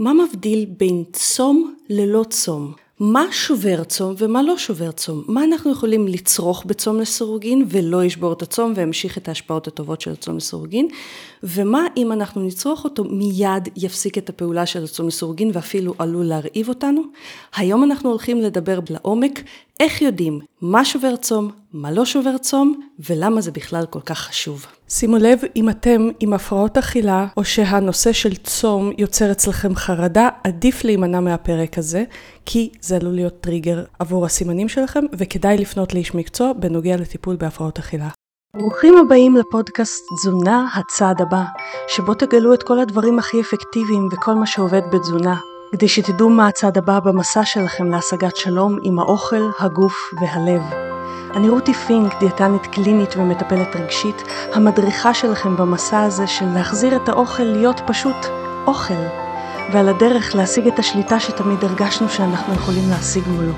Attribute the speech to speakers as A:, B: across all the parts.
A: מה מבדיל בין צום ללא צום? מה שובר צום ומה לא שובר צום? מה אנחנו יכולים לצרוך בצום לסירוגין ולא ישבור את הצום וימשיך את ההשפעות הטובות של הצום לסירוגין? ומה אם אנחנו נצרוך אותו מיד יפסיק את הפעולה של הצום לסירוגין ואפילו עלול להרעיב אותנו? היום אנחנו הולכים לדבר לעומק איך יודעים מה שובר צום, מה לא שובר צום ולמה זה בכלל כל כך חשוב. שימו לב אם אתם עם הפרעות אכילה או שהנושא של צום יוצר אצלכם חרדה, עדיף להימנע מהפרק הזה, כי זה עלול להיות טריגר עבור הסימנים שלכם וכדאי לפנות לאיש מקצוע בנוגע לטיפול בהפרעות אכילה. ברוכים הבאים לפודקאסט תזונה הצעד הבא, שבו תגלו את כל הדברים הכי אפקטיביים וכל מה שעובד בתזונה, כדי שתדעו מה הצעד הבא במסע שלכם להשגת שלום עם האוכל, הגוף והלב. אני רותי פינק, דיאטנית קלינית ומטפלת רגשית, המדריכה שלכם במסע הזה של להחזיר את האוכל להיות פשוט אוכל, ועל הדרך להשיג את השליטה שתמיד הרגשנו שאנחנו יכולים להשיג מולו.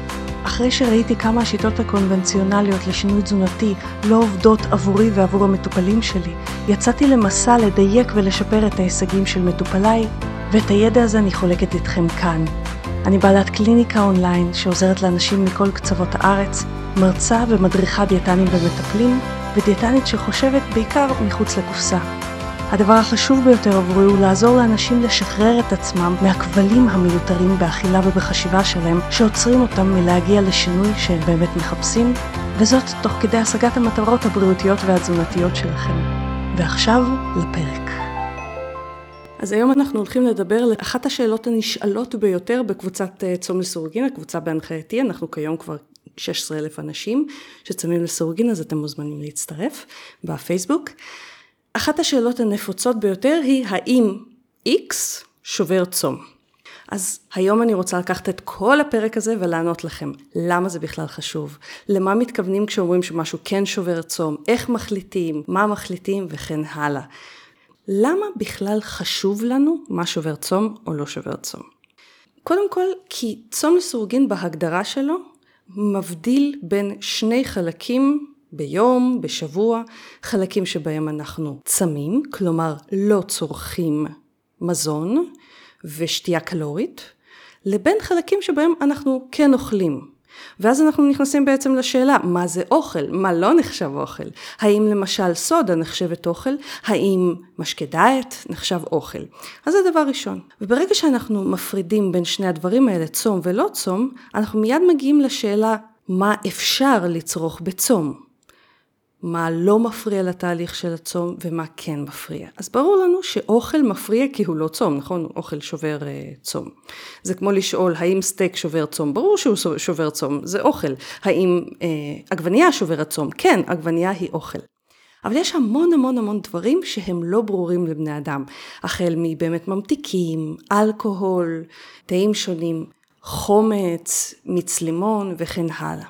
A: אחרי שראיתי כמה השיטות הקונבנציונליות לשינוי תזונתי לא עובדות עבורי ועבור המטופלים שלי, יצאתי למסע לדייק ולשפר את ההישגים של מטופליי, ואת הידע הזה אני חולקת איתכם כאן. אני בעלת קליניקה אונליין שעוזרת לאנשים מכל קצוות הארץ, מרצה ומדריכה דיאטנים ומטפלים, ודיאטנית שחושבת בעיקר מחוץ לקופסה. הדבר החשוב ביותר עבורי הוא לעזור לאנשים לשחרר את עצמם מהכבלים המיותרים באכילה ובחשיבה שלהם, שעוצרים אותם מלהגיע לשינוי שהם באמת מחפשים, וזאת תוך כדי השגת המטרות הבריאותיות והתזונתיות שלכם. ועכשיו לפרק. אז היום אנחנו הולכים לדבר על אחת השאלות הנשאלות ביותר בקבוצת אה, צום לסורגין, הקבוצה בהנחייתי, אנחנו כיום כבר 16 אלף אנשים שצמים לסורגין, אז אתם מוזמנים להצטרף בפייסבוק. אחת השאלות הנפוצות ביותר היא האם X שובר צום. אז היום אני רוצה לקחת את כל הפרק הזה ולענות לכם למה זה בכלל חשוב, למה מתכוונים כשאומרים שמשהו כן שובר צום, איך מחליטים, מה מחליטים וכן הלאה. למה בכלל חשוב לנו מה שובר צום או לא שובר צום? קודם כל, כי צום לסורגין בהגדרה שלו מבדיל בין שני חלקים ביום, בשבוע, חלקים שבהם אנחנו צמים, כלומר לא צורכים מזון ושתייה קלורית, לבין חלקים שבהם אנחנו כן אוכלים. ואז אנחנו נכנסים בעצם לשאלה, מה זה אוכל? מה לא נחשב אוכל? האם למשל סודה נחשבת אוכל? האם משקה דיאט נחשב אוכל? אז זה דבר ראשון. וברגע שאנחנו מפרידים בין שני הדברים האלה, צום ולא צום, אנחנו מיד מגיעים לשאלה, מה אפשר לצרוך בצום? מה לא מפריע לתהליך של הצום ומה כן מפריע. אז ברור לנו שאוכל מפריע כי הוא לא צום, נכון? אוכל שובר uh, צום. זה כמו לשאול האם סטייק שובר צום? ברור שהוא שובר צום, זה אוכל. האם uh, עגבנייה שוברת צום? כן, עגבנייה היא אוכל. אבל יש המון המון המון דברים שהם לא ברורים לבני אדם, החל מבאמת ממתיקים, אלכוהול, תאים שונים, חומץ, מיץ לימון וכן הלאה.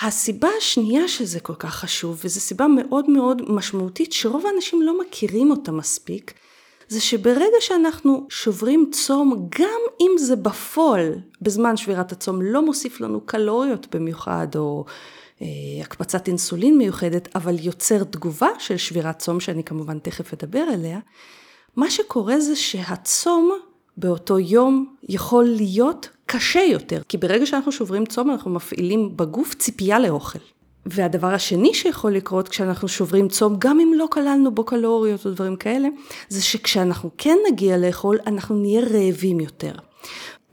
A: הסיבה השנייה שזה כל כך חשוב, וזו סיבה מאוד מאוד משמעותית שרוב האנשים לא מכירים אותה מספיק, זה שברגע שאנחנו שוברים צום, גם אם זה בפועל בזמן שבירת הצום לא מוסיף לנו קלוריות במיוחד, או אה, הקפצת אינסולין מיוחדת, אבל יוצר תגובה של שבירת צום, שאני כמובן תכף אדבר עליה, מה שקורה זה שהצום באותו יום יכול להיות קשה יותר, כי ברגע שאנחנו שוברים צום אנחנו מפעילים בגוף ציפייה לאוכל. והדבר השני שיכול לקרות כשאנחנו שוברים צום, גם אם לא כללנו בו קלוריות או דברים כאלה, זה שכשאנחנו כן נגיע לאכול, אנחנו נהיה רעבים יותר.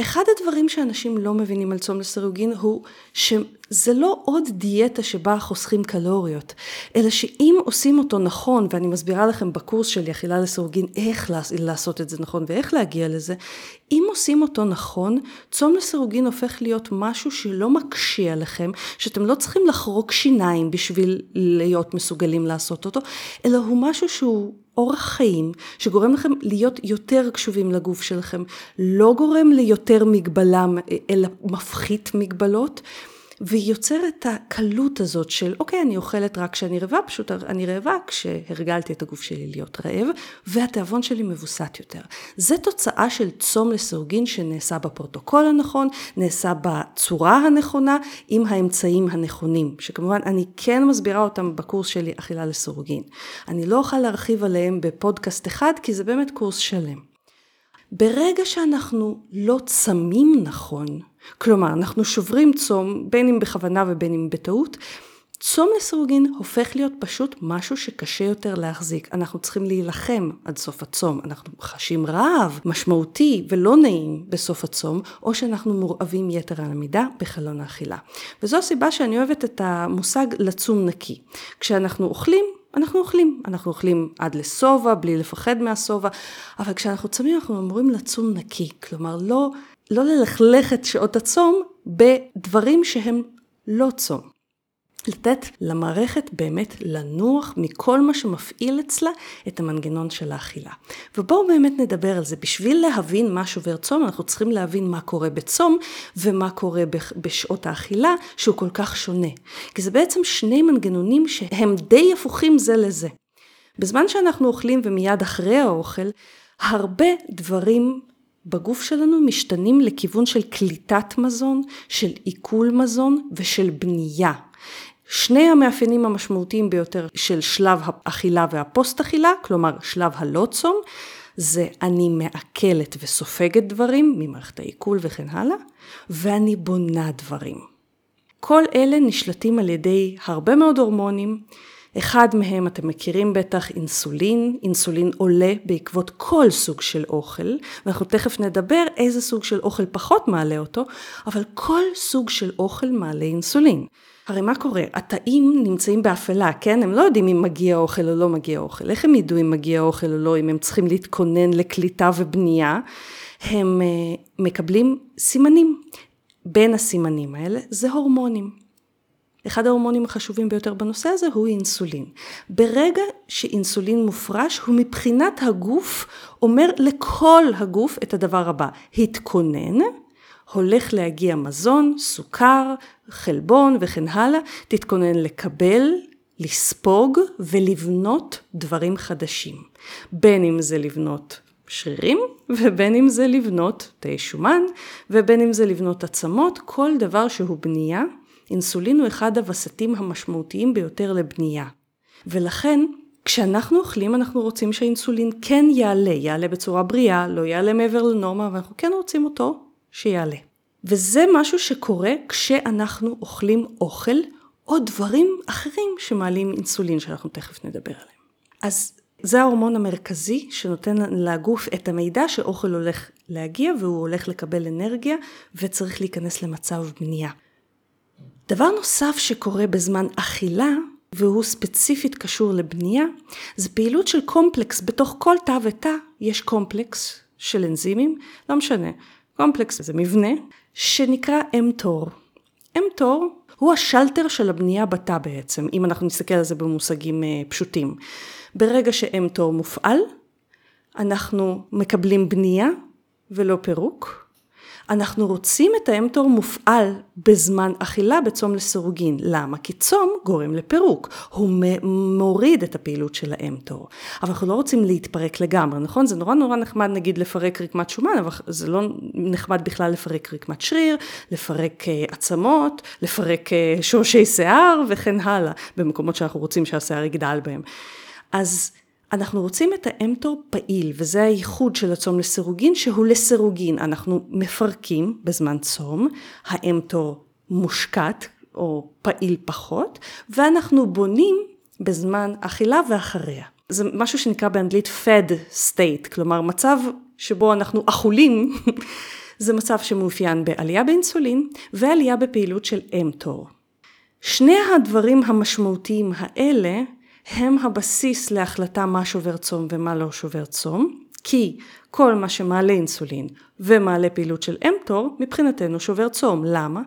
A: אחד הדברים שאנשים לא מבינים על צום לסירוגין הוא שזה לא עוד דיאטה שבה חוסכים קלוריות, אלא שאם עושים אותו נכון, ואני מסבירה לכם בקורס שלי אכילה לסירוגין איך לעשות את זה נכון ואיך להגיע לזה, אם עושים אותו נכון, צום לסירוגין הופך להיות משהו שלא מקשה עליכם, שאתם לא צריכים לחרוק שיניים בשביל להיות מסוגלים לעשות אותו, אלא הוא משהו שהוא אורח חיים שגורם לכם להיות יותר קשובים לגוף שלכם, לא גורם ליותר מגבלה אלא מפחית מגבלות. ויוצר את הקלות הזאת של אוקיי אני אוכלת רק כשאני רעבה, פשוט אני רעבה כשהרגלתי את הגוף שלי להיות רעב והתיאבון שלי מבוסת יותר. זה תוצאה של צום לסורגין שנעשה בפרוטוקול הנכון, נעשה בצורה הנכונה עם האמצעים הנכונים, שכמובן אני כן מסבירה אותם בקורס שלי אכילה לסורגין. אני לא אוכל להרחיב עליהם בפודקאסט אחד כי זה באמת קורס שלם. ברגע שאנחנו לא צמים נכון, כלומר אנחנו שוברים צום בין אם בכוונה ובין אם בטעות, צום לסירוגין הופך להיות פשוט משהו שקשה יותר להחזיק. אנחנו צריכים להילחם עד סוף הצום. אנחנו חשים רעב משמעותי ולא נעים בסוף הצום, או שאנחנו מורעבים יתר על המידה בחלון האכילה. וזו הסיבה שאני אוהבת את המושג לצום נקי. כשאנחנו אוכלים, אנחנו אוכלים, אנחנו אוכלים עד לשובע, בלי לפחד מהשובע, אבל כשאנחנו צמים אנחנו אמורים לצום נקי, כלומר לא, לא ללכלך את שעות הצום בדברים שהם לא צום. לתת למערכת באמת לנוח מכל מה שמפעיל אצלה את המנגנון של האכילה. ובואו באמת נדבר על זה. בשביל להבין מה שובר צום, אנחנו צריכים להבין מה קורה בצום ומה קורה בשעות האכילה, שהוא כל כך שונה. כי זה בעצם שני מנגנונים שהם די הפוכים זה לזה. בזמן שאנחנו אוכלים ומיד אחרי האוכל, הרבה דברים בגוף שלנו משתנים לכיוון של קליטת מזון, של עיכול מזון ושל בנייה. שני המאפיינים המשמעותיים ביותר של שלב האכילה והפוסט אכילה, כלומר שלב הלא צום, זה אני מעכלת וסופגת דברים ממערכת העיכול וכן הלאה, ואני בונה דברים. כל אלה נשלטים על ידי הרבה מאוד הורמונים, אחד מהם אתם מכירים בטח אינסולין, אינסולין עולה בעקבות כל סוג של אוכל, ואנחנו תכף נדבר איזה סוג של אוכל פחות מעלה אותו, אבל כל סוג של אוכל מעלה אינסולין. הרי מה קורה? התאים נמצאים באפלה, כן? הם לא יודעים אם מגיע אוכל או לא מגיע אוכל. איך הם ידעו אם מגיע אוכל או לא, אם הם צריכים להתכונן לקליטה ובנייה? הם uh, מקבלים סימנים. בין הסימנים האלה זה הורמונים. אחד ההורמונים החשובים ביותר בנושא הזה הוא אינסולין. ברגע שאינסולין מופרש, הוא מבחינת הגוף אומר לכל הגוף את הדבר הבא, התכונן, הולך להגיע מזון, סוכר, חלבון וכן הלאה, תתכונן לקבל, לספוג ולבנות דברים חדשים. בין אם זה לבנות שרירים, ובין אם זה לבנות תאי שומן, ובין אם זה לבנות עצמות, כל דבר שהוא בנייה, אינסולין הוא אחד הווסתים המשמעותיים ביותר לבנייה. ולכן, כשאנחנו אוכלים אנחנו רוצים שהאינסולין כן יעלה, יעלה בצורה בריאה, לא יעלה מעבר לנורמה, אבל אנחנו כן רוצים אותו שיעלה. וזה משהו שקורה כשאנחנו אוכלים אוכל או דברים אחרים שמעלים אינסולין שאנחנו תכף נדבר עליהם. אז זה ההורמון המרכזי שנותן לגוף את המידע שאוכל הולך להגיע והוא הולך לקבל אנרגיה וצריך להיכנס למצב בנייה. דבר נוסף שקורה בזמן אכילה, והוא ספציפית קשור לבנייה, זה פעילות של קומפלקס. בתוך כל תא ותא יש קומפלקס של אנזימים, לא משנה. קומפלקס זה מבנה שנקרא mTOR. mTOR הוא השלטר של הבנייה בתא בעצם, אם אנחנו נסתכל על זה במושגים אה, פשוטים. ברגע ש mTOR מופעל, אנחנו מקבלים בנייה ולא פירוק. אנחנו רוצים את האמטור מופעל בזמן אכילה בצום לסירוגין. למה? כי צום גורם לפירוק. הוא מוריד את הפעילות של האמטור. אבל אנחנו לא רוצים להתפרק לגמרי, נכון? זה נורא נורא נחמד נגיד לפרק רקמת שומן, אבל זה לא נחמד בכלל לפרק רקמת שריר, לפרק אה, עצמות, לפרק אה, שורשי שיער וכן הלאה, במקומות שאנחנו רוצים שהשיער יגדל בהם. אז אנחנו רוצים את האמטור פעיל, וזה הייחוד של הצום לסירוגין, שהוא לסירוגין. אנחנו מפרקים בזמן צום, האמטור מושקט או פעיל פחות, ואנחנו בונים בזמן אכילה ואחריה. זה משהו שנקרא באנגלית fed state, כלומר מצב שבו אנחנו אכולים, זה מצב שמאופיין בעלייה באינסולין ועלייה בפעילות של אמטור. שני הדברים המשמעותיים האלה הם הבסיס להחלטה מה שובר צום ומה לא שובר צום, כי כל מה שמעלה אינסולין ומעלה פעילות של אמטור, מבחינתנו שובר צום. למה?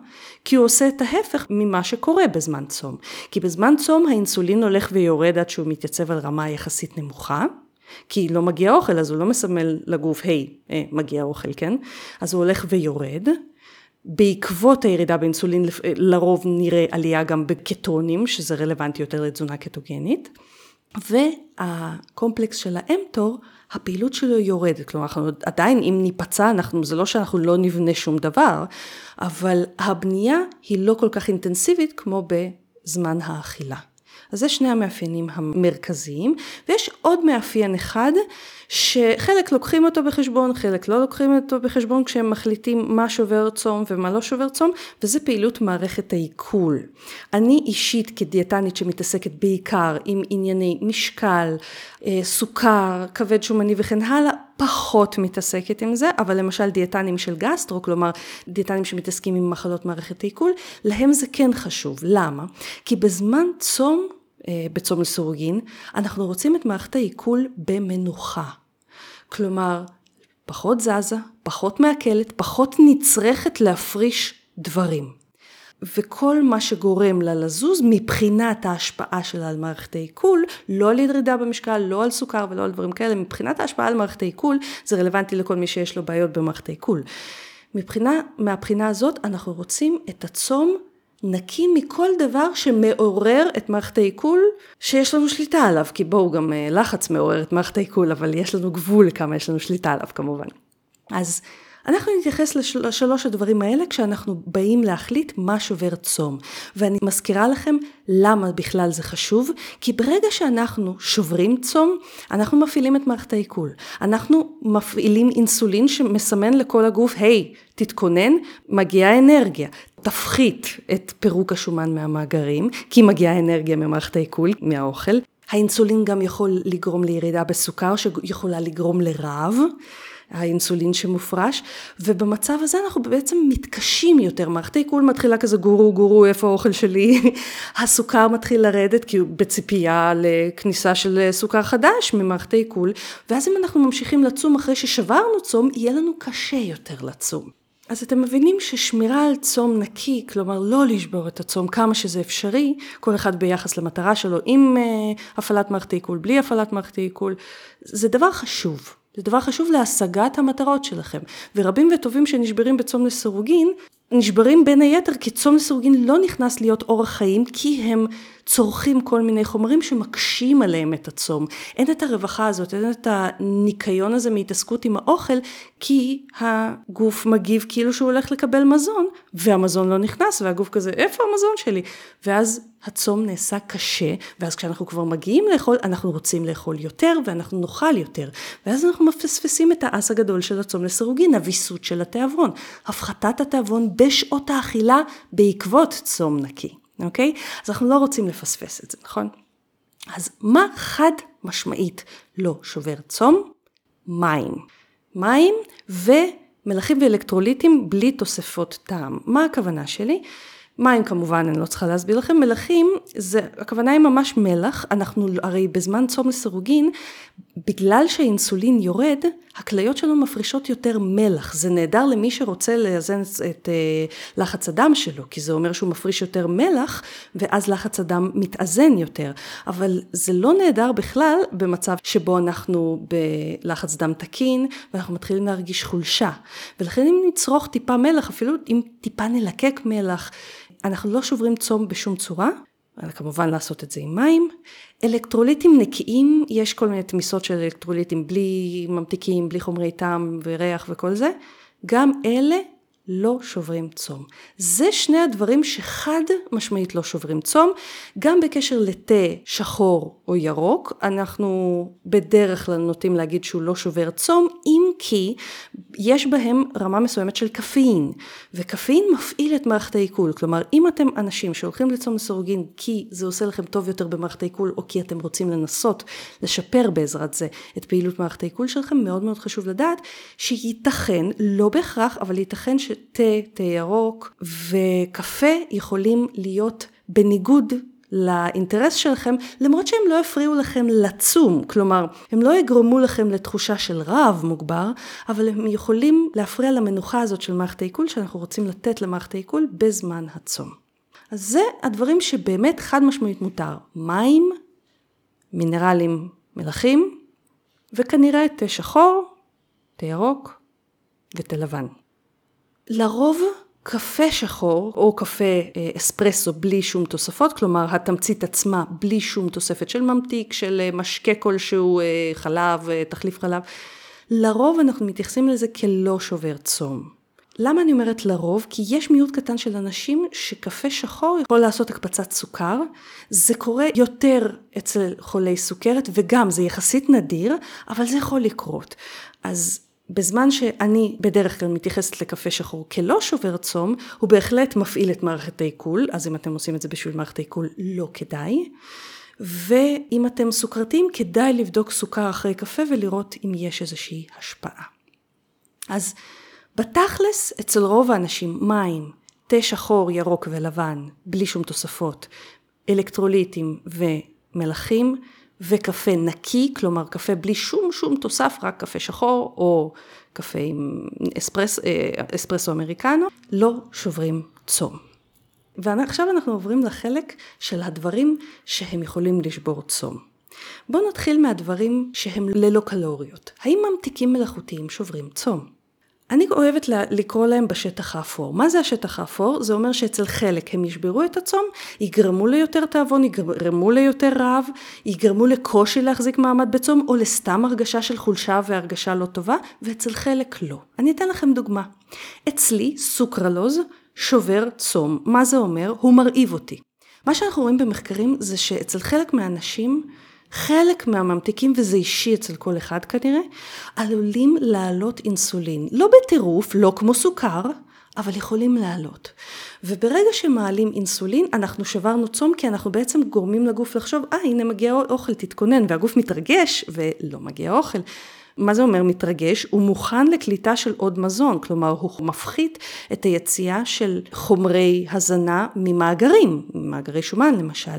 A: כי הוא עושה את ההפך ממה שקורה בזמן צום. כי בזמן צום האינסולין הולך ויורד עד שהוא מתייצב על רמה יחסית נמוכה, כי לא מגיע אוכל, אז הוא לא מסמל לגוף, היי, hey, אה, מגיע אוכל, כן? אז הוא הולך ויורד, בעקבות הירידה באינסולין לרוב נראה עלייה גם בקטונים, שזה רלוונטי יותר לתזונה קטוגנית, והקומפלקס של האמטור, הפעילות שלו יורדת, כלומר אנחנו עדיין אם ניפצע, אנחנו, זה לא שאנחנו לא נבנה שום דבר, אבל הבנייה היא לא כל כך אינטנסיבית כמו בזמן האכילה. אז זה שני המאפיינים המרכזיים, ויש עוד מאפיין אחד שחלק לוקחים אותו בחשבון, חלק לא לוקחים אותו בחשבון כשהם מחליטים מה שובר צום ומה לא שובר צום, וזה פעילות מערכת העיכול. אני אישית כדיאטנית שמתעסקת בעיקר עם ענייני משקל, אה, סוכר, כבד שומני וכן הלאה, פחות מתעסקת עם זה, אבל למשל דיאטנים של גסטרו, כלומר דיאטנים שמתעסקים עם מחלות מערכת העיכול, להם זה כן חשוב. למה? כי בזמן צום, אה, בצום לסורוגין, אנחנו רוצים את מערכת העיכול במנוחה. כלומר, פחות זזה, פחות מעכלת, פחות נצרכת להפריש דברים. וכל מה שגורם לה לזוז מבחינת ההשפעה שלה על מערכת העיכול, לא על ירידה במשקל, לא על סוכר ולא על דברים כאלה, מבחינת ההשפעה על מערכת העיכול, זה רלוונטי לכל מי שיש לו בעיות במערכת העיכול. מבחינה, מהבחינה הזאת אנחנו רוצים את הצום נקי מכל דבר שמעורר את מערכת העיכול שיש לנו שליטה עליו, כי בואו גם אה, לחץ מעורר את מערכת העיכול, אבל יש לנו גבול לכמה יש לנו שליטה עליו כמובן. אז אנחנו נתייחס לשלוש הדברים האלה כשאנחנו באים להחליט מה שובר צום. ואני מזכירה לכם למה בכלל זה חשוב, כי ברגע שאנחנו שוברים צום, אנחנו מפעילים את מערכת העיכול. אנחנו מפעילים אינסולין שמסמן לכל הגוף, היי, hey, תתכונן, מגיעה אנרגיה. תפחית את פירוק השומן מהמאגרים, כי מגיעה אנרגיה ממערכת העיכול, מהאוכל. האינסולין גם יכול לגרום לירידה בסוכר, שיכולה לגרום לרעב. האינסולין שמופרש, ובמצב הזה אנחנו בעצם מתקשים יותר, מערכת העיכול מתחילה כזה גורו גורו איפה האוכל שלי, הסוכר מתחיל לרדת כי הוא בציפייה לכניסה של סוכר חדש ממערכת העיכול, ואז אם אנחנו ממשיכים לצום אחרי ששברנו צום, יהיה לנו קשה יותר לצום. אז אתם מבינים ששמירה על צום נקי, כלומר לא לשבור את הצום כמה שזה אפשרי, כל אחד ביחס למטרה שלו, עם uh, הפעלת מערכת העיכול, בלי הפעלת מערכת העיכול, זה דבר חשוב. זה דבר חשוב להשגת המטרות שלכם. ורבים וטובים שנשברים בצום לסירוגין, נשברים בין היתר כי צום לסירוגין לא נכנס להיות אורח חיים, כי הם צורכים כל מיני חומרים שמקשים עליהם את הצום. אין את הרווחה הזאת, אין את הניקיון הזה מהתעסקות עם האוכל, כי הגוף מגיב כאילו שהוא הולך לקבל מזון, והמזון לא נכנס, והגוף כזה, איפה המזון שלי? ואז הצום נעשה קשה, ואז כשאנחנו כבר מגיעים לאכול, אנחנו רוצים לאכול יותר, ואנחנו נאכל יותר. ואז אנחנו מפספסים את האס הגדול של הצום לסירוגין, הוויסות של התיאבון. הפחתת התיאבון בשעות האכילה בעקבות צום נקי. אוקיי? אז אנחנו לא רוצים לפספס את זה, נכון? אז מה חד משמעית לא שובר צום? מים. מים ומלחים ואלקטרוליטים בלי תוספות טעם. מה הכוונה שלי? מים כמובן, אני לא צריכה להסביר לכם, מלחים, זה, הכוונה היא ממש מלח, אנחנו הרי בזמן צום לסירוגין, בגלל שהאינסולין יורד, הכליות שלנו מפרישות יותר מלח, זה נהדר למי שרוצה לאזן את אה, לחץ הדם שלו, כי זה אומר שהוא מפריש יותר מלח, ואז לחץ הדם מתאזן יותר, אבל זה לא נהדר בכלל במצב שבו אנחנו בלחץ דם תקין, ואנחנו מתחילים להרגיש חולשה, ולכן אם נצרוך טיפה מלח, אפילו אם טיפה נלקק מלח, אנחנו לא שוברים צום בשום צורה, כמובן לעשות את זה עם מים. אלקטרוליטים נקיים, יש כל מיני תמיסות של אלקטרוליטים בלי ממתיקים, בלי חומרי טעם וריח וכל זה. גם אלה לא שוברים צום. זה שני הדברים שחד משמעית לא שוברים צום. גם בקשר לתה שחור או ירוק, אנחנו בדרך כלל נוטים להגיד שהוא לא שובר צום, אם כי יש בהם רמה מסוימת של קפאין, וקפאין מפעיל את מערכת העיכול. כלומר, אם אתם אנשים שהולכים לצום לסורוגין כי זה עושה לכם טוב יותר במערכת העיכול, או כי אתם רוצים לנסות לשפר בעזרת זה את פעילות מערכת העיכול שלכם, מאוד מאוד חשוב לדעת שייתכן, לא בהכרח, אבל ייתכן ש... שתה, תה ירוק וקפה יכולים להיות בניגוד לאינטרס שלכם, למרות שהם לא יפריעו לכם לצום, כלומר, הם לא יגרמו לכם לתחושה של רעב מוגבר, אבל הם יכולים להפריע למנוחה הזאת של מערכת העיכול, שאנחנו רוצים לתת למערכת העיכול בזמן הצום. אז זה הדברים שבאמת חד משמעית מותר. מים, מינרלים מלחים, וכנראה תה שחור, תה ירוק ותה לבן. לרוב קפה שחור או קפה אה, אספרסו בלי שום תוספות, כלומר התמצית עצמה בלי שום תוספת של ממתיק, של אה, משקה כלשהו, אה, חלב, תחליף חלב, לרוב אנחנו מתייחסים לזה כלא שובר צום. למה אני אומרת לרוב? כי יש מיעוט קטן של אנשים שקפה שחור יכול לעשות הקפצת סוכר. זה קורה יותר אצל חולי סוכרת, וגם זה יחסית נדיר, אבל זה יכול לקרות. אז בזמן שאני בדרך כלל מתייחסת לקפה שחור כלא שובר צום, הוא בהחלט מפעיל את מערכת העיכול, אז אם אתם עושים את זה בשביל מערכת העיכול, לא כדאי. ואם אתם סוכרתיים, כדאי לבדוק סוכר אחרי קפה ולראות אם יש איזושהי השפעה. אז בתכלס, אצל רוב האנשים, מים, תה שחור, ירוק ולבן, בלי שום תוספות, אלקטרוליטים ומלחים, וקפה נקי, כלומר קפה בלי שום שום תוסף, רק קפה שחור או קפה עם אספרס, אה, אספרסו אמריקנו, לא שוברים צום. ועכשיו אנחנו עוברים לחלק של הדברים שהם יכולים לשבור צום. בואו נתחיל מהדברים שהם ללא קלוריות. האם ממתיקים מלאכותיים שוברים צום? אני אוהבת לקרוא להם בשטח האפור. מה זה השטח האפור? זה אומר שאצל חלק הם ישברו את הצום, יגרמו ליותר תיאבון, יגרמו ליותר רעב, יגרמו לקושי להחזיק מעמד בצום, או לסתם הרגשה של חולשה והרגשה לא טובה, ואצל חלק לא. אני אתן לכם דוגמה. אצלי סוכרלוז שובר צום. מה זה אומר? הוא מרעיב אותי. מה שאנחנו רואים במחקרים זה שאצל חלק מהאנשים חלק מהממתיקים, וזה אישי אצל כל אחד כנראה, עלולים לעלות אינסולין. לא בטירוף, לא כמו סוכר, אבל יכולים לעלות. וברגע שמעלים אינסולין, אנחנו שברנו צום, כי אנחנו בעצם גורמים לגוף לחשוב, אה, הנה מגיע אוכל, תתכונן, והגוף מתרגש, ולא מגיע אוכל. מה זה אומר מתרגש? הוא מוכן לקליטה של עוד מזון, כלומר הוא מפחית את היציאה של חומרי הזנה ממאגרים, ממאגרי שומן למשל,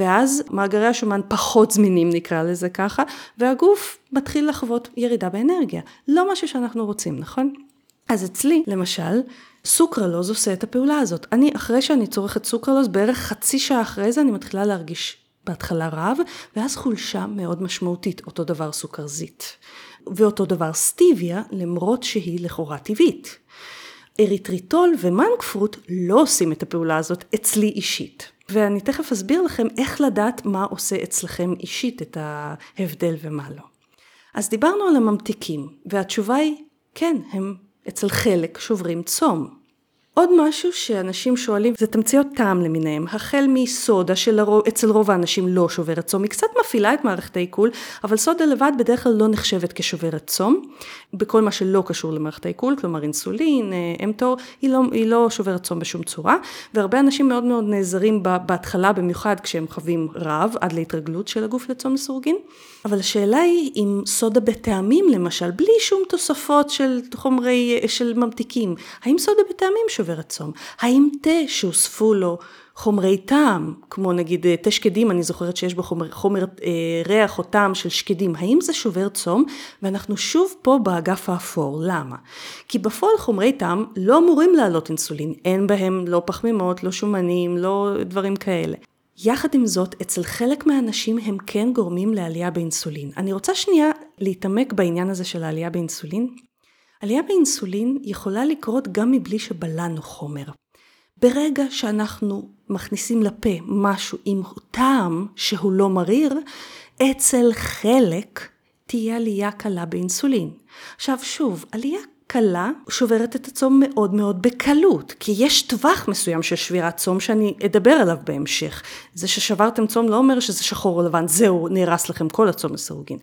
A: ואז מאגרי השומן פחות זמינים נקרא לזה ככה, והגוף מתחיל לחוות ירידה באנרגיה. לא משהו שאנחנו רוצים, נכון? אז אצלי, למשל, סוכרלוז עושה את הפעולה הזאת. אני, אחרי שאני צורכת סוכרלוז, בערך חצי שעה אחרי זה אני מתחילה להרגיש בהתחלה רב, ואז חולשה מאוד משמעותית, אותו דבר סוכרזית. ואותו דבר סטיביה, למרות שהיא לכאורה טבעית. אריתריטול ומנקפרוט לא עושים את הפעולה הזאת אצלי אישית. ואני תכף אסביר לכם איך לדעת מה עושה אצלכם אישית את ההבדל ומה לא. אז דיברנו על הממתיקים, והתשובה היא, כן, הם אצל חלק שוברים צום. עוד משהו שאנשים שואלים זה תמציות טעם למיניהם, החל מסודה שאצל רוב האנשים לא שוברת צום, היא קצת מפעילה את מערכת העיכול, אבל סודה לבד בדרך כלל לא נחשבת כשוברת צום, בכל מה שלא קשור למערכת העיכול, כלומר אינסולין, אה, אמטור, היא לא, היא לא שוברת צום בשום צורה, והרבה אנשים מאוד מאוד נעזרים בהתחלה, במיוחד כשהם חווים רעב, עד להתרגלות של הגוף לצום לסורגין, אבל השאלה היא אם סודה בטעמים למשל, בלי שום תוספות של חומרי, של ממתיקים, האם סודה בטעמים שובר צום? האם תה שהוספו לו חומרי טעם, כמו נגיד אה, תה שקדים, אני זוכרת שיש בו חומר, חומר אה, ריח או טעם של שקדים, האם זה שובר צום? ואנחנו שוב פה באגף האפור, למה? כי בפועל חומרי טעם לא אמורים להעלות אינסולין, אין בהם לא פחמימות, לא שומנים, לא דברים כאלה. יחד עם זאת, אצל חלק מהאנשים הם כן גורמים לעלייה באינסולין. אני רוצה שנייה להתעמק בעניין הזה של העלייה באינסולין. עלייה באינסולין יכולה לקרות גם מבלי שבלענו חומר. ברגע שאנחנו מכניסים לפה משהו עם טעם שהוא לא מריר, אצל חלק תהיה עלייה קלה באינסולין. עכשיו שוב, עלייה קלה שוברת את הצום מאוד מאוד בקלות, כי יש טווח מסוים של שבירת צום שאני אדבר עליו בהמשך. זה ששברתם צום לא אומר שזה שחור או לבן, זהו, נהרס לכם כל הצום לסירוגין.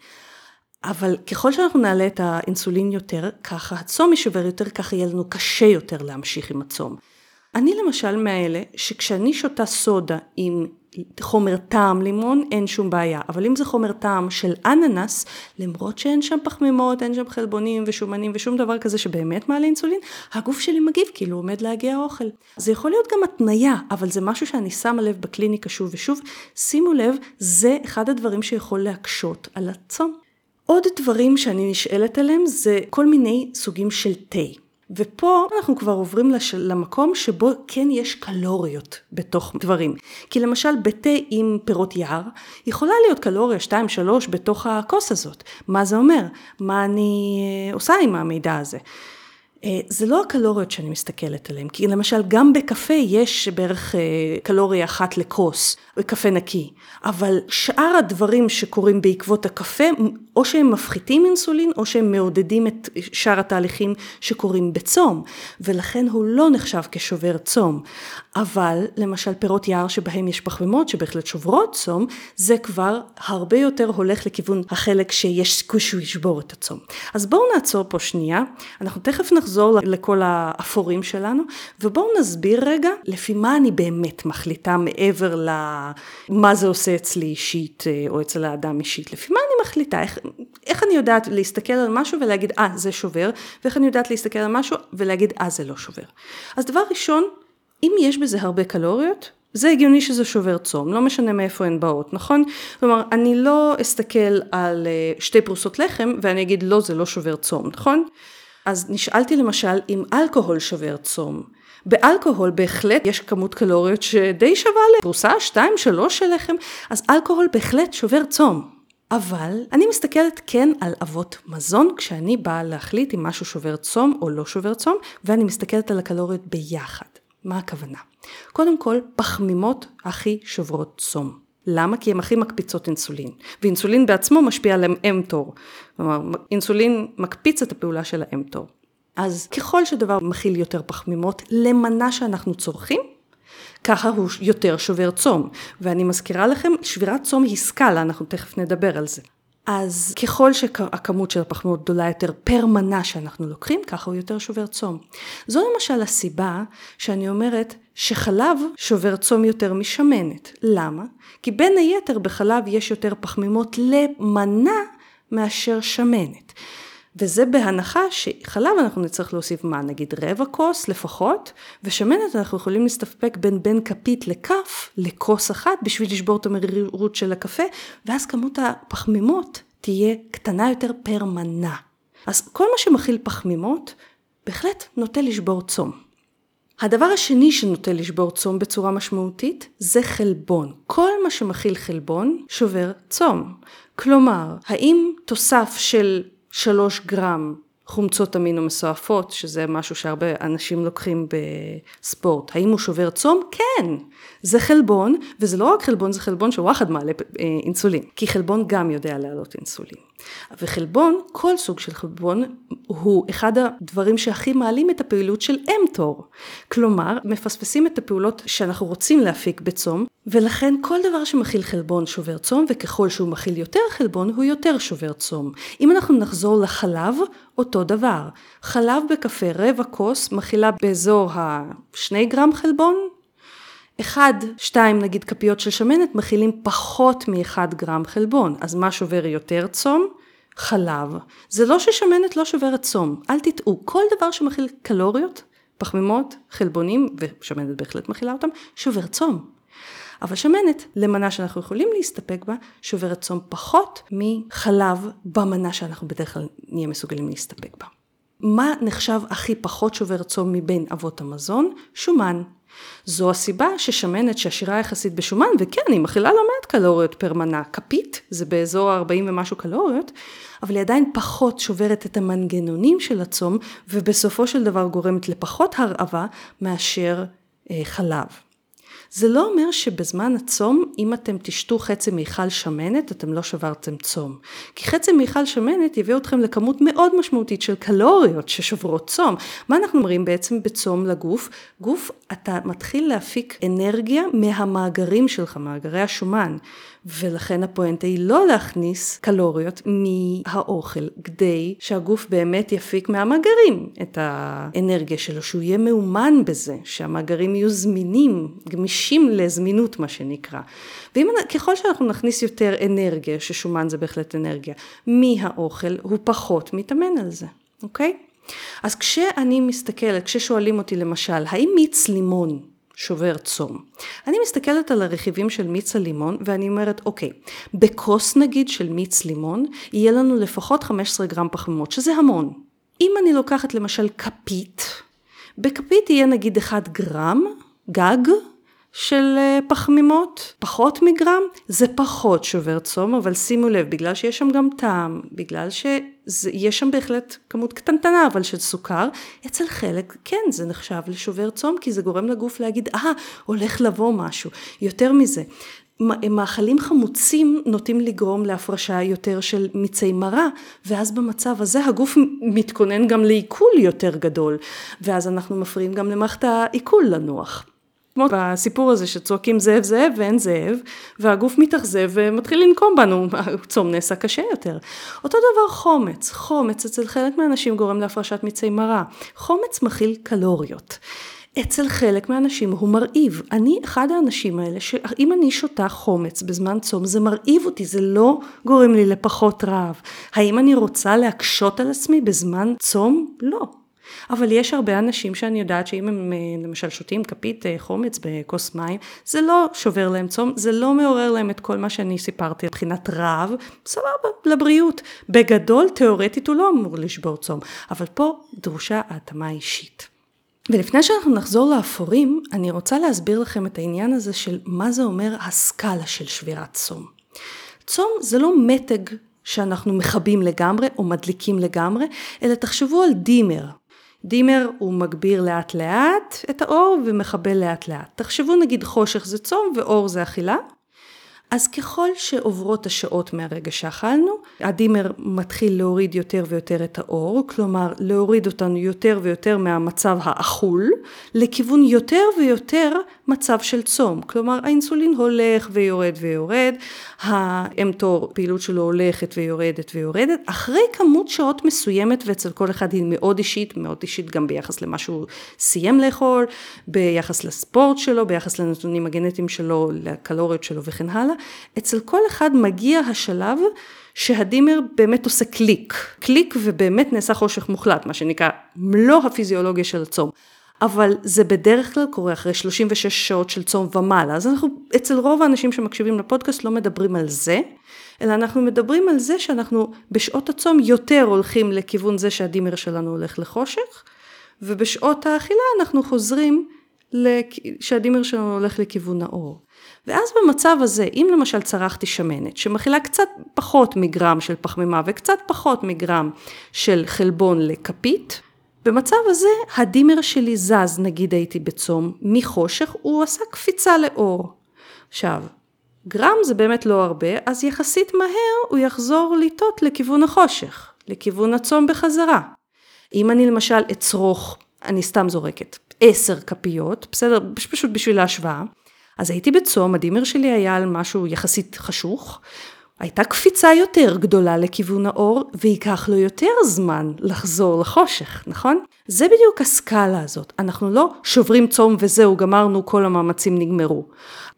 A: אבל ככל שאנחנו נעלה את האינסולין יותר, ככה הצום יישבר יותר, ככה יהיה לנו קשה יותר להמשיך עם הצום. אני למשל מאלה שכשאני שותה סודה עם חומר טעם לימון אין שום בעיה, אבל אם זה חומר טעם של אננס, למרות שאין שם פחמימות, אין שם חלבונים ושומנים ושום דבר כזה שבאמת מעלה אינסולין, הגוף שלי מגיב כאילו עומד להגיע אוכל. זה יכול להיות גם התניה, אבל זה משהו שאני שמה לב בקליניקה שוב ושוב, שימו לב, זה אחד הדברים שיכול להקשות על הצום. עוד דברים שאני נשאלת עליהם זה כל מיני סוגים של תה. ופה אנחנו כבר עוברים לש... למקום שבו כן יש קלוריות בתוך דברים. כי למשל בתה עם פירות יער, יכולה להיות קלוריה 2-3 בתוך הכוס הזאת. מה זה אומר? מה אני אה, עושה עם המידע הזה? אה, זה לא הקלוריות שאני מסתכלת עליהן, כי למשל גם בקפה יש בערך אה, קלוריה אחת לכוס, בקפה נקי, אבל שאר הדברים שקורים בעקבות הקפה, או שהם מפחיתים אינסולין, או שהם מעודדים את שאר התהליכים שקורים בצום, ולכן הוא לא נחשב כשובר צום. אבל למשל פירות יער שבהם יש פחמימות שבהחלט שוברות צום, זה כבר הרבה יותר הולך לכיוון החלק שיש סיכוי שהוא ישבור את הצום. אז בואו נעצור פה שנייה, אנחנו תכף נחזור לכל האפורים שלנו, ובואו נסביר רגע לפי מה אני באמת מחליטה מעבר למה זה עושה אצלי אישית אה, או אצל האדם אישית, לפי מה אני מחליטה, איך, איך אני יודעת להסתכל על משהו ולהגיד אה זה שובר, ואיך אני יודעת להסתכל על משהו ולהגיד אה זה לא שובר. אז דבר ראשון, אם יש בזה הרבה קלוריות, זה הגיוני שזה שובר צום, לא משנה מאיפה הן באות, נכון? כלומר, אני לא אסתכל על אה, שתי פרוסות לחם ואני אגיד לא, זה לא שובר צום, נכון? אז נשאלתי למשל אם אלכוהול שובר צום. באלכוהול בהחלט יש כמות קלוריות שדי שווה לפרוסה, שתיים, שלוש של לחם, אז אלכוהול בהחלט שובר צום. אבל אני מסתכלת כן על אבות מזון כשאני באה להחליט אם משהו שובר צום או לא שובר צום, ואני מסתכלת על הקלוריות ביחד. מה הכוונה? קודם כל, פחמימות הכי שוברות צום. למה? כי הן הכי מקפיצות אינסולין. ואינסולין בעצמו משפיע על אמטור. כלומר, אינסולין מקפיץ את הפעולה של האמטור. אז ככל שדבר מכיל יותר פחמימות למנה שאנחנו צורכים, ככה הוא יותר שובר צום. ואני מזכירה לכם, שבירת צום היא סקאלה, אנחנו תכף נדבר על זה. אז ככל שהכמות של הפחמימות גדולה יותר פר מנה שאנחנו לוקחים, ככה הוא יותר שובר צום. זו למשל הסיבה שאני אומרת שחלב שובר צום יותר משמנת. למה? כי בין היתר בחלב יש יותר פחמימות למנה מאשר שמנת. וזה בהנחה שחלב אנחנו נצטרך להוסיף מה, נגיד רבע כוס לפחות, ושמנת אנחנו יכולים להסתפק בין בין כפית לכף לכוס אחת בשביל לשבור את המרירות של הקפה, ואז כמות הפחמימות תהיה קטנה יותר פר מנה. אז כל מה שמכיל פחמימות, בהחלט נוטה לשבור צום. הדבר השני שנוטה לשבור צום בצורה משמעותית זה חלבון. כל מה שמכיל חלבון שובר צום. כלומר, האם תוסף של 3 גרם חומצות אמינו מסועפות, שזה משהו שהרבה אנשים לוקחים בספורט. האם הוא שובר צום? כן. זה חלבון, וזה לא רק חלבון, זה חלבון שוואחד מעלה אה, אינסולין, כי חלבון גם יודע להעלות אינסולין. וחלבון, כל סוג של חלבון, הוא אחד הדברים שהכי מעלים את הפעילות של אמטור. כלומר, מפספסים את הפעולות שאנחנו רוצים להפיק בצום, ולכן כל דבר שמכיל חלבון שובר צום, וככל שהוא מכיל יותר חלבון, הוא יותר שובר צום. אם אנחנו נחזור לחלב, אותו דבר. חלב בקפה רבע כוס מכילה באזור ה-2 גרם חלבון, אחד, שתיים נגיד כפיות של שמנת מכילים פחות מ-1 גרם חלבון, אז מה שובר יותר צום? חלב. זה לא ששמנת לא שוברת צום, אל תטעו, כל דבר שמכיל קלוריות, פחמימות, חלבונים, ושמנת בהחלט מכילה אותם, שובר צום. אבל שמנת, למנה שאנחנו יכולים להסתפק בה, שוברת צום פחות מחלב במנה שאנחנו בדרך כלל נהיה מסוגלים להסתפק בה. מה נחשב הכי פחות שובר צום מבין אבות המזון? שומן. זו הסיבה ששמנת שעשירה יחסית בשומן, וכן, היא מכילה לא מעט קלוריות פר מנה. כפית, זה באזור ה-40 ומשהו קלוריות, אבל היא עדיין פחות שוברת את המנגנונים של הצום, ובסופו של דבר גורמת לפחות הרעבה מאשר אה, חלב. זה לא אומר שבזמן הצום, אם אתם תשתו חצי מיכל שמנת, אתם לא שברתם צום. כי חצי מיכל שמנת יביא אתכם לכמות מאוד משמעותית של קלוריות ששוברות צום. מה אנחנו אומרים בעצם בצום לגוף? גוף, אתה מתחיל להפיק אנרגיה מהמאגרים שלך, מאגרי השומן. ולכן הפואנטה היא לא להכניס קלוריות מהאוכל, כדי שהגוף באמת יפיק מהמאגרים את האנרגיה שלו, שהוא יהיה מאומן בזה, שהמאגרים יהיו זמינים, גמישים לזמינות מה שנקרא. וככל שאנחנו נכניס יותר אנרגיה, ששומן זה בהחלט אנרגיה, מהאוכל, הוא פחות מתאמן על זה, אוקיי? אז כשאני מסתכלת, כששואלים אותי למשל, האם מיץ לימון שובר צום. אני מסתכלת על הרכיבים של מיץ הלימון ואני אומרת, אוקיי, בכוס נגיד של מיץ לימון, יהיה לנו לפחות 15 גרם פחמימות, שזה המון. אם אני לוקחת למשל כפית, בכפית יהיה נגיד 1 גרם, גג, של אה, פחמימות, פחות מגרם, זה פחות שובר צום, אבל שימו לב, בגלל שיש שם גם טעם, בגלל ש... זה, יש שם בהחלט כמות קטנטנה אבל של סוכר, אצל חלק כן זה נחשב לשובר צום כי זה גורם לגוף להגיד אה ah, הולך לבוא משהו, יותר מזה. מאכלים חמוצים נוטים לגרום להפרשה יותר של מיצי מרה, ואז במצב הזה הגוף מתכונן גם לעיכול יותר גדול, ואז אנחנו מפריעים גם למערכת העיכול לנוח. כמו בסיפור הזה שצועקים זאב זאב ואין זאב, והגוף מתאכזב ומתחיל לנקום בנו, הצום נעשה קשה יותר. אותו דבר חומץ, חומץ אצל חלק מהאנשים גורם להפרשת מיצי מרה, חומץ מכיל קלוריות. אצל חלק מהאנשים הוא מרהיב. אני אחד האנשים האלה שאם אני שותה חומץ בזמן צום זה מרהיב אותי, זה לא גורם לי לפחות רעב. האם אני רוצה להקשות על עצמי בזמן צום? לא. אבל יש הרבה אנשים שאני יודעת שאם הם אה, למשל שותים כפית אה, חומץ בכוס מים, זה לא שובר להם צום, זה לא מעורר להם את כל מה שאני סיפרתי מבחינת רעב, סבבה, לבריאות. בגדול, תיאורטית הוא לא אמור לשבור צום, אבל פה דרושה ההתאמה אישית. ולפני שאנחנו נחזור לאפורים, אני רוצה להסביר לכם את העניין הזה של מה זה אומר הסקאלה של שבירת צום. צום זה לא מתג שאנחנו מכבים לגמרי או מדליקים לגמרי, אלא תחשבו על דימר. דימר הוא מגביר לאט לאט את האור ומכבה לאט לאט. תחשבו נגיד חושך זה צום ואור זה אכילה, אז ככל שעוברות השעות מהרגע שאכלנו, הדימר מתחיל להוריד יותר ויותר את האור, כלומר להוריד אותנו יותר ויותר מהמצב האכול, לכיוון יותר ויותר מצב של צום. כלומר האינסולין הולך ויורד ויורד, ה mTOR פעילות שלו הולכת ויורדת ויורדת, אחרי כמות שעות מסוימת ואצל כל אחד היא מאוד אישית, מאוד אישית גם ביחס למה שהוא סיים לאכול, ביחס לספורט שלו, ביחס לנתונים הגנטיים שלו, לקלוריות שלו וכן הלאה. אצל כל אחד מגיע השלב שהדימר באמת עושה קליק, קליק ובאמת נעשה חושך מוחלט, מה שנקרא מלוא הפיזיולוגיה של הצום. אבל זה בדרך כלל קורה אחרי 36 שעות של צום ומעלה, אז אנחנו, אצל רוב האנשים שמקשיבים לפודקאסט לא מדברים על זה, אלא אנחנו מדברים על זה שאנחנו בשעות הצום יותר הולכים לכיוון זה שהדימר שלנו הולך לחושך, ובשעות האכילה אנחנו חוזרים שהדימר שלנו הולך לכיוון האור. ואז במצב הזה, אם למשל צרכתי שמנת שמכילה קצת פחות מגרם של פחמימה וקצת פחות מגרם של חלבון לכפית, במצב הזה הדימר שלי זז, נגיד הייתי בצום, מחושך, הוא עשה קפיצה לאור. עכשיו, גרם זה באמת לא הרבה, אז יחסית מהר הוא יחזור לטעות לכיוון החושך, לכיוון הצום בחזרה. אם אני למשל אצרוך, אני סתם זורקת, עשר כפיות, בסדר? פשוט בשביל ההשוואה. אז הייתי בצום, הדימר שלי היה על משהו יחסית חשוך, הייתה קפיצה יותר גדולה לכיוון האור, וייקח לו יותר זמן לחזור לחושך, נכון? זה בדיוק הסקאלה הזאת. אנחנו לא שוברים צום וזהו, גמרנו, כל המאמצים נגמרו.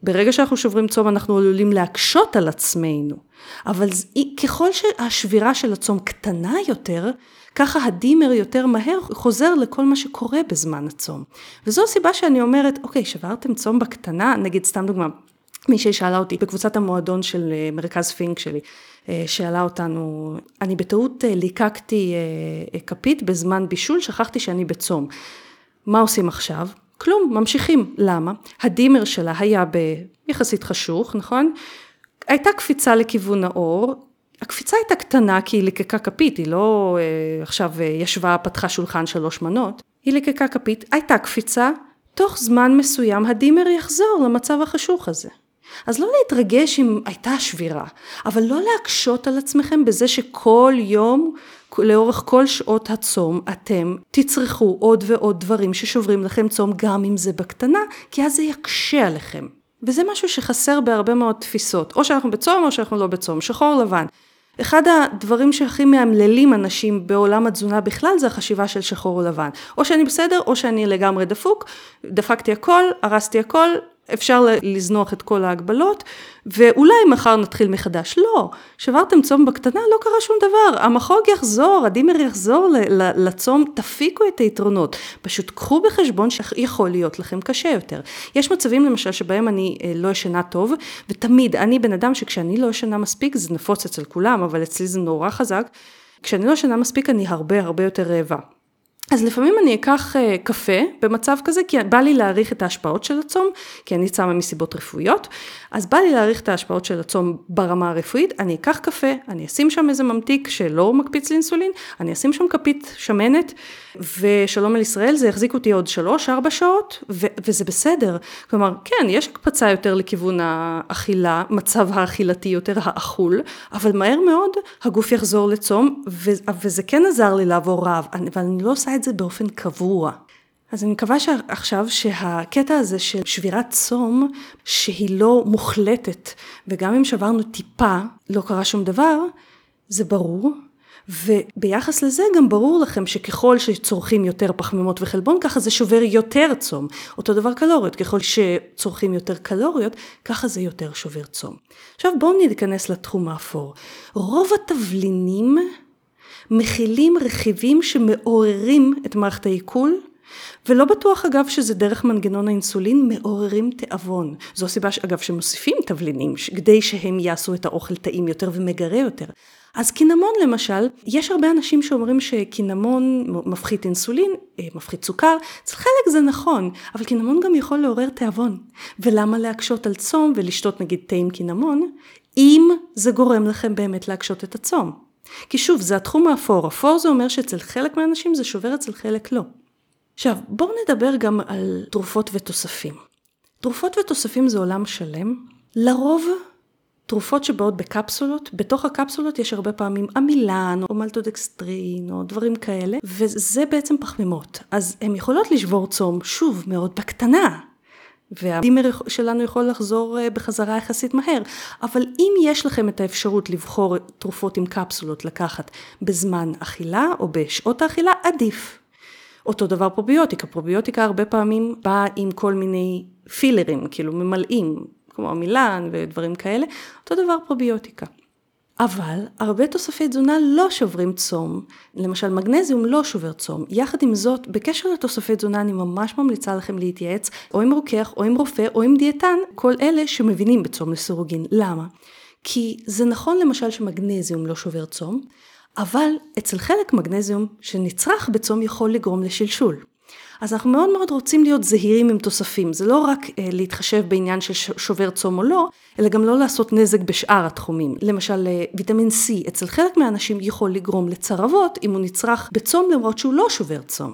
A: ברגע שאנחנו שוברים צום אנחנו עלולים להקשות על עצמנו, אבל ככל שהשבירה של הצום קטנה יותר, ככה הדימר יותר מהר חוזר לכל מה שקורה בזמן הצום. וזו הסיבה שאני אומרת, אוקיי, שברתם צום בקטנה, נגיד סתם דוגמה, מישהי שאלה אותי בקבוצת המועדון של אה, מרכז פינק שלי, אה, שאלה אותנו, אני בטעות אה, ליקקתי כפית בזמן בישול, שכחתי שאני בצום. מה עושים עכשיו? כלום, ממשיכים. למה? הדימר שלה היה ביחסית חשוך, נכון? הייתה קפיצה לכיוון האור, הקפיצה הייתה קטנה כי היא ליקקה כפית, היא לא עכשיו ישבה, פתחה שולחן שלוש מנות, היא ליקקה כפית, הייתה קפיצה, תוך זמן מסוים הדימר יחזור למצב החשוך הזה. אז לא להתרגש אם הייתה שבירה, אבל לא להקשות על עצמכם בזה שכל יום, לאורך כל שעות הצום, אתם תצרכו עוד ועוד דברים ששוברים לכם צום, גם אם זה בקטנה, כי אז זה יקשה עליכם. וזה משהו שחסר בהרבה מאוד תפיסות, או שאנחנו בצום או שאנחנו לא בצום, שחור לבן. אחד הדברים שהכי מאמללים אנשים בעולם התזונה בכלל זה החשיבה של שחור לבן. או שאני בסדר או שאני לגמרי דפוק, דפקתי הכל, הרסתי הכל, אפשר לזנוח את כל ההגבלות, ואולי מחר נתחיל מחדש. לא, שברתם צום בקטנה, לא קרה שום דבר. המחוג יחזור, הדימר יחזור לצום, תפיקו את היתרונות. פשוט קחו בחשבון שיכול להיות לכם קשה יותר. יש מצבים למשל שבהם אני אה, לא ישנה טוב, ותמיד, אני בן אדם שכשאני לא ישנה מספיק, זה נפוץ אצל כולם, אבל אצלי זה נורא חזק, כשאני לא ישנה מספיק אני הרבה הרבה יותר רעבה. אז לפעמים אני אקח uh, קפה במצב כזה, כי בא לי להעריך את ההשפעות של הצום, כי אני צמה מסיבות רפואיות, אז בא לי להעריך את ההשפעות של הצום ברמה הרפואית, אני אקח קפה, אני אשים שם איזה ממתיק שלא מקפיץ לאינסולין, אני אשים שם כפית שמנת, ושלום על ישראל, זה יחזיק אותי עוד 3-4 שעות, ו- וזה בסדר. כלומר, כן, יש הקפצה יותר לכיוון האכילה, מצב האכילתי יותר האכול, אבל מהר מאוד הגוף יחזור לצום, ו- וזה כן עזר לי לעבור רעב, אבל אני לא עושה את זה באופן קבוע. אז אני מקווה שעכשיו שהקטע הזה של שבירת צום, שהיא לא מוחלטת, וגם אם שברנו טיפה, לא קרה שום דבר, זה ברור. וביחס לזה גם ברור לכם שככל שצורכים יותר פחמימות וחלבון, ככה זה שובר יותר צום. אותו דבר קלוריות, ככל שצורכים יותר קלוריות, ככה זה יותר שובר צום. עכשיו בואו ניכנס לתחום האפור. רוב התבלינים מכילים רכיבים שמעוררים את מערכת העיכול, ולא בטוח אגב שזה דרך מנגנון האינסולין מעוררים תיאבון. זו הסיבה אגב שמוסיפים תבלינים כדי שהם יעשו את האוכל טעים יותר ומגרה יותר. אז קינמון למשל, יש הרבה אנשים שאומרים שקינמון מפחית אינסולין, אה, מפחית סוכר, אצל חלק זה נכון, אבל קינמון גם יכול לעורר תיאבון. ולמה להקשות על צום ולשתות נגיד תה עם קינמון, אם זה גורם לכם באמת להקשות את הצום. כי שוב, זה התחום האפור. אפור זה אומר שאצל חלק מהאנשים זה שובר, אצל חלק לא. עכשיו, בואו נדבר גם על תרופות ותוספים. תרופות ותוספים זה עולם שלם. לרוב, תרופות שבאות בקפסולות, בתוך הקפסולות יש הרבה פעמים עמילן או מלטודקסטרין או דברים כאלה, וזה בעצם פחמימות. אז הן יכולות לשבור צום, שוב, מאוד בקטנה. והדימר שלנו יכול לחזור אה, בחזרה יחסית מהר. אבל אם יש לכם את האפשרות לבחור תרופות עם קפסולות לקחת בזמן אכילה או בשעות האכילה, עדיף. אותו דבר פרוביוטיקה, פרוביוטיקה הרבה פעמים באה עם כל מיני פילרים, כאילו ממלאים, כמו מילן ודברים כאלה, אותו דבר פרוביוטיקה. אבל הרבה תוספי תזונה לא שוברים צום, למשל מגנזיום לא שובר צום. יחד עם זאת, בקשר לתוספי תזונה אני ממש ממליצה לכם להתייעץ או עם רוקח או עם רופא או עם דיאטן, כל אלה שמבינים בצום לסירוגין. למה? כי זה נכון למשל שמגנזיום לא שובר צום, אבל אצל חלק מגנזיום שנצרך בצום יכול לגרום לשלשול. אז אנחנו מאוד מאוד רוצים להיות זהירים עם תוספים, זה לא רק אה, להתחשב בעניין של שובר צום או לא, אלא גם לא לעשות נזק בשאר התחומים. למשל אה, ויטמין C אצל חלק מהאנשים יכול לגרום לצרבות אם הוא נצרך בצום למרות שהוא לא שובר צום.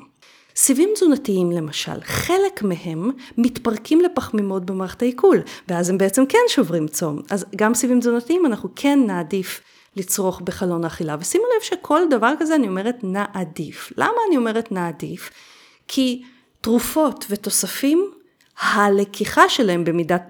A: סיבים תזונתיים למשל, חלק מהם מתפרקים לפחמימות במערכת העיכול, ואז הם בעצם כן שוברים צום. אז גם סיבים תזונתיים אנחנו כן נעדיף לצרוך בחלון האכילה. ושימו לב שכל דבר כזה אני אומרת נעדיף. למה אני אומרת נעדיף? כי תרופות ותוספים, הלקיחה שלהם במידת,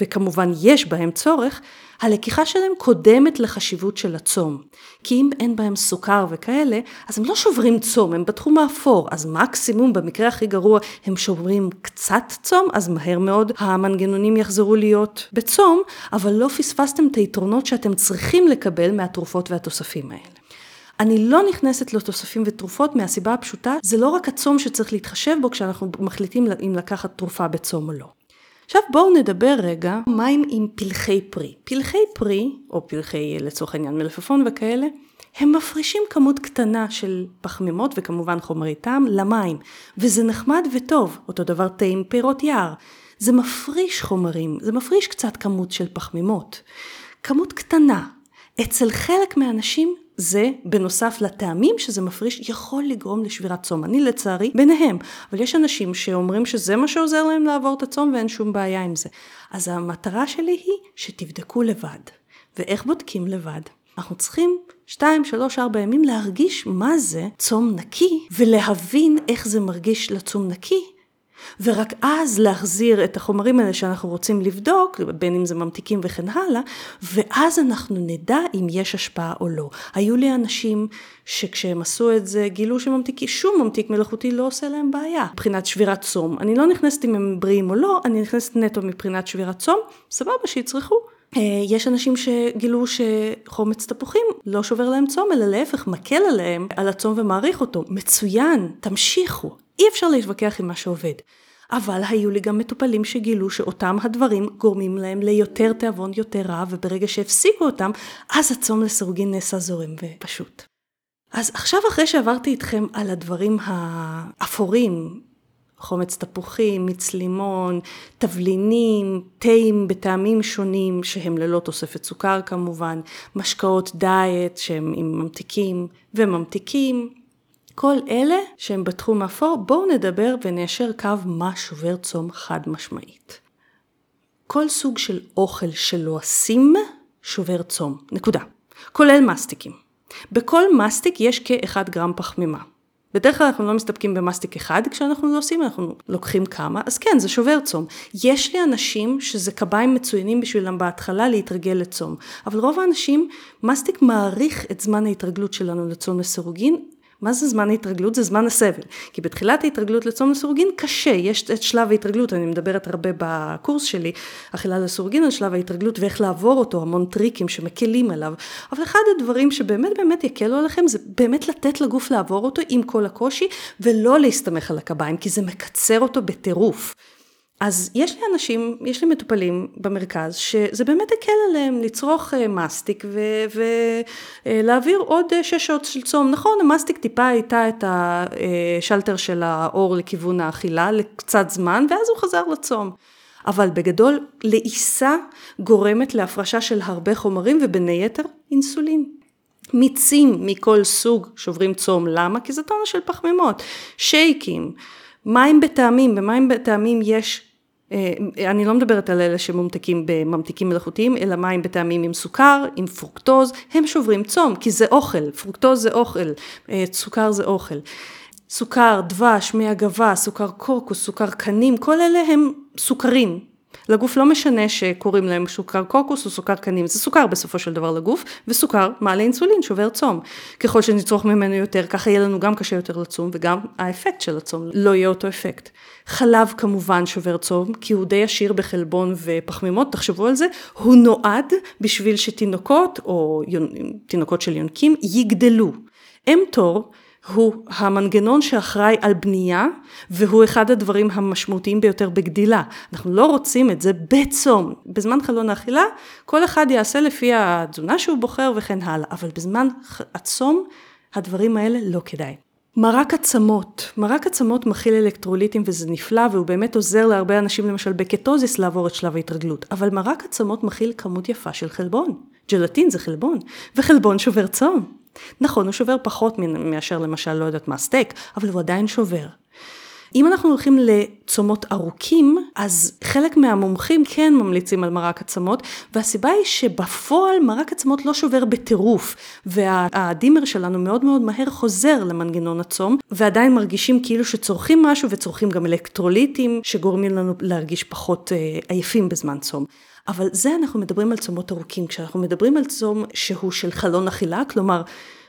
A: וכמובן יש בהם צורך, הלקיחה שלהם קודמת לחשיבות של הצום. כי אם אין בהם סוכר וכאלה, אז הם לא שוברים צום, הם בתחום האפור. אז מקסימום, במקרה הכי גרוע, הם שוברים קצת צום, אז מהר מאוד המנגנונים יחזרו להיות בצום, אבל לא פספסתם את היתרונות שאתם צריכים לקבל מהתרופות והתוספים האלה. אני לא נכנסת לתוספים ותרופות מהסיבה הפשוטה, זה לא רק הצום שצריך להתחשב בו כשאנחנו מחליטים אם לקחת תרופה בצום או לא. עכשיו בואו נדבר רגע, מה עם פלחי פרי? פלחי פרי, או פלחי לצורך העניין מלפפון וכאלה, הם מפרישים כמות קטנה של פחמימות וכמובן חומרי טעם למים, וזה נחמד וטוב, אותו דבר תה עם פירות יער. זה מפריש חומרים, זה מפריש קצת כמות של פחמימות. כמות קטנה. אצל חלק מהאנשים זה, בנוסף לטעמים שזה מפריש, יכול לגרום לשבירת צום. אני לצערי ביניהם, אבל יש אנשים שאומרים שזה מה שעוזר להם לעבור את הצום ואין שום בעיה עם זה. אז המטרה שלי היא שתבדקו לבד. ואיך בודקים לבד? אנחנו צריכים 2, 3, 4 ימים להרגיש מה זה צום נקי, ולהבין איך זה מרגיש לצום נקי, ורק אז להחזיר את החומרים האלה שאנחנו רוצים לבדוק, בין אם זה ממתיקים וכן הלאה, ואז אנחנו נדע אם יש השפעה או לא. היו לי אנשים שכשהם עשו את זה גילו שממתיקים, שום ממתיק מלאכותי לא עושה להם בעיה מבחינת שבירת צום. אני לא נכנסת אם הם בריאים או לא, אני נכנסת נטו מבחינת שבירת צום, סבבה שיצרכו. אה, יש אנשים שגילו שחומץ תפוחים לא שובר להם צום, אלא להפך, מקל עליהם על הצום ומעריך אותו. מצוין, תמשיכו. אי אפשר להתווכח עם מה שעובד. אבל היו לי גם מטופלים שגילו שאותם הדברים גורמים להם ליותר תיאבון, יותר רע, וברגע שהפסיקו אותם, אז הצום לסירוגין נעשה זורם ופשוט. אז עכשיו אחרי שעברתי איתכם על הדברים האפורים, חומץ תפוחים, מיץ לימון, תבלינים, תאים בטעמים שונים שהם ללא תוספת סוכר כמובן, משקאות דיאט שהם עם ממתיקים וממתיקים, כל אלה שהם בתחום האפור, בואו נדבר וניישר קו מה שובר צום חד משמעית. כל סוג של אוכל שלועסים שובר צום, נקודה. כולל מסטיקים. בכל מסטיק יש כ-1 גרם פחמימה. בדרך כלל אנחנו לא מסתפקים במסטיק אחד כשאנחנו לא עושים, אנחנו לוקחים כמה, אז כן, זה שובר צום. יש לי אנשים שזה קביים מצוינים בשבילם בהתחלה להתרגל לצום, אבל רוב האנשים, מסטיק מעריך את זמן ההתרגלות שלנו לצום לסירוגין, מה זה זמן ההתרגלות? זה זמן הסבל. כי בתחילת ההתרגלות לצום לסורוגין קשה, יש את שלב ההתרגלות, אני מדברת הרבה בקורס שלי, אכילה לסורוגין על שלב ההתרגלות ואיך לעבור אותו, המון טריקים שמקלים עליו. אבל אחד הדברים שבאמת באמת יקלו עליכם זה באמת לתת לגוף לעבור אותו עם כל הקושי ולא להסתמך על הקביים, כי זה מקצר אותו בטירוף. אז יש לי אנשים, יש לי מטופלים במרכז, שזה באמת הקל עליהם לצרוך אה, מסטיק ולהעביר אה, עוד אה, שש שעות של צום. נכון, המסטיק טיפה הייתה את השלטר של האור לכיוון האכילה לקצת זמן, ואז הוא חזר לצום. אבל בגדול, לעיסה גורמת להפרשה של הרבה חומרים, ובין היתר אינסולין. מיצים מכל סוג שוברים צום, למה? כי זה טונה של פחמימות, שייקים. מים בטעמים, במים בטעמים יש, אה, אני לא מדברת על אלה שמומתקים בממתיקים מלאכותיים, אלא מים בטעמים עם סוכר, עם פרוקטוז, הם שוברים צום, כי זה אוכל, פרוקטוז זה אוכל, אה, סוכר זה אוכל. סוכר, דבש, מי הגבה, סוכר קורקוס, סוכר קנים, כל אלה הם סוכרים, לגוף לא משנה שקוראים להם סוכר קוקוס או סוכר קנים, זה סוכר בסופו של דבר לגוף, וסוכר מעלה אינסולין, שובר צום. ככל שנצרוך ממנו יותר, ככה יהיה לנו גם קשה יותר לצום, וגם האפקט של הצום לא יהיה אותו אפקט. חלב כמובן שובר צום, כי הוא די עשיר בחלבון ופחמימות, תחשבו על זה, הוא נועד בשביל שתינוקות, או. תינוקות של יונקים, יגדלו. אמטור הוא המנגנון שאחראי על בנייה, והוא אחד הדברים המשמעותיים ביותר בגדילה. אנחנו לא רוצים את זה בצום. בזמן חלון האכילה, כל אחד יעשה לפי התזונה שהוא בוחר וכן הלאה, אבל בזמן הצום, הדברים האלה לא כדאי. מרק עצמות, מרק עצמות מכיל אלקטרוליטים וזה נפלא והוא באמת עוזר להרבה אנשים למשל בקטוזיס לעבור את שלב ההתרגלות, אבל מרק עצמות מכיל כמות יפה של חלבון. ג'לטין זה חלבון, וחלבון שובר צום. נכון, הוא שובר פחות מאשר למשל, לא יודעת מה, סטייק, אבל הוא עדיין שובר. אם אנחנו הולכים לצומות ארוכים, אז חלק מהמומחים כן ממליצים על מרק עצמות, והסיבה היא שבפועל מרק עצמות לא שובר בטירוף, והדימר שלנו מאוד מאוד מהר חוזר למנגנון הצום, ועדיין מרגישים כאילו שצורכים משהו וצורכים גם אלקטרוליטים שגורמים לנו להרגיש פחות אה, עייפים בזמן צום. אבל זה אנחנו מדברים על צומות ארוכים. כשאנחנו מדברים על צום שהוא של חלון אכילה, כלומר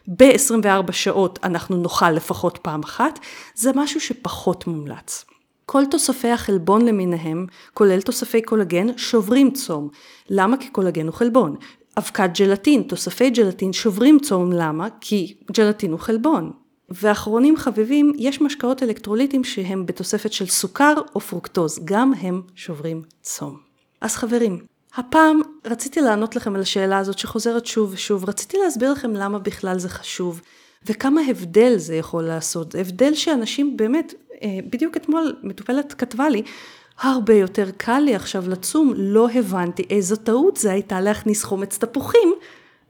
A: ב-24 שעות אנחנו נאכל לפחות פעם אחת, זה משהו שפחות מומלץ. כל תוספי החלבון למיניהם, כולל תוספי קולגן, שוברים צום. למה? כי קולגן הוא חלבון. אבקת ג'לטין, תוספי ג'לטין שוברים צום, למה? כי ג'לטין הוא חלבון. ואחרונים חביבים, יש משקאות אלקטרוליטיים שהם בתוספת של סוכר או פרוקטוז, גם הם שוברים צום. אז חברים, הפעם רציתי לענות לכם על השאלה הזאת שחוזרת שוב ושוב, רציתי להסביר לכם למה בכלל זה חשוב, וכמה הבדל זה יכול לעשות. הבדל שאנשים באמת, אה, בדיוק אתמול מטופלת כתבה לי, הרבה יותר קל לי עכשיו לצום, לא הבנתי איזו טעות זה הייתה להכניס חומץ תפוחים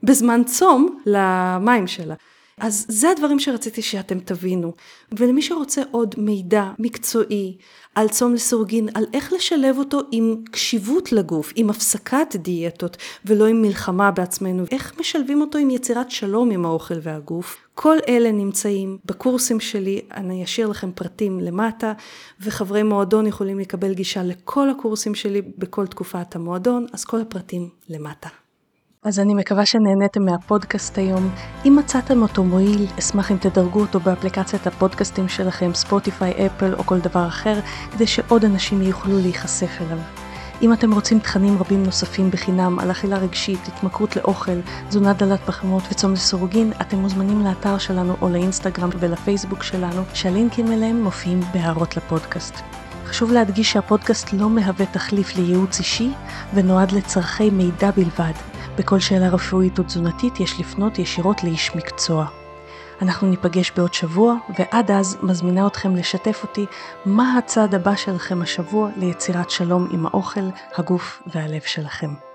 A: בזמן צום למים שלה. אז זה הדברים שרציתי שאתם תבינו. ולמי שרוצה עוד מידע מקצועי על צום לסורגין, על איך לשלב אותו עם קשיבות לגוף, עם הפסקת דיאטות ולא עם מלחמה בעצמנו, איך משלבים אותו עם יצירת שלום עם האוכל והגוף. כל אלה נמצאים בקורסים שלי, אני אשאיר לכם פרטים למטה, וחברי מועדון יכולים לקבל גישה לכל הקורסים שלי בכל תקופת המועדון, אז כל הפרטים למטה. אז אני מקווה שנהניתם מהפודקאסט היום. אם מצאתם אותו מועיל, אשמח אם תדרגו אותו באפליקציית הפודקאסטים שלכם, ספוטיפיי, אפל או כל דבר אחר, כדי שעוד אנשים יוכלו להיחשף אליו. אם אתם רוצים תכנים רבים נוספים בחינם על אכילה רגשית, התמכרות לאוכל, תזונה דלת פחמות וצום לסורוגין, אתם מוזמנים לאתר שלנו או לאינסטגרם ולפייסבוק שלנו, שהלינקים אליהם מופיעים בהערות לפודקאסט. חשוב להדגיש שהפודקאסט לא מהווה תחליף לייעוץ אישי ונועד לצורכי מידע בלבד. בכל שאלה רפואית או תזונתית יש לפנות ישירות לאיש מקצוע. אנחנו ניפגש בעוד שבוע, ועד אז מזמינה אתכם לשתף אותי מה הצעד הבא שלכם השבוע ליצירת שלום עם האוכל, הגוף והלב שלכם.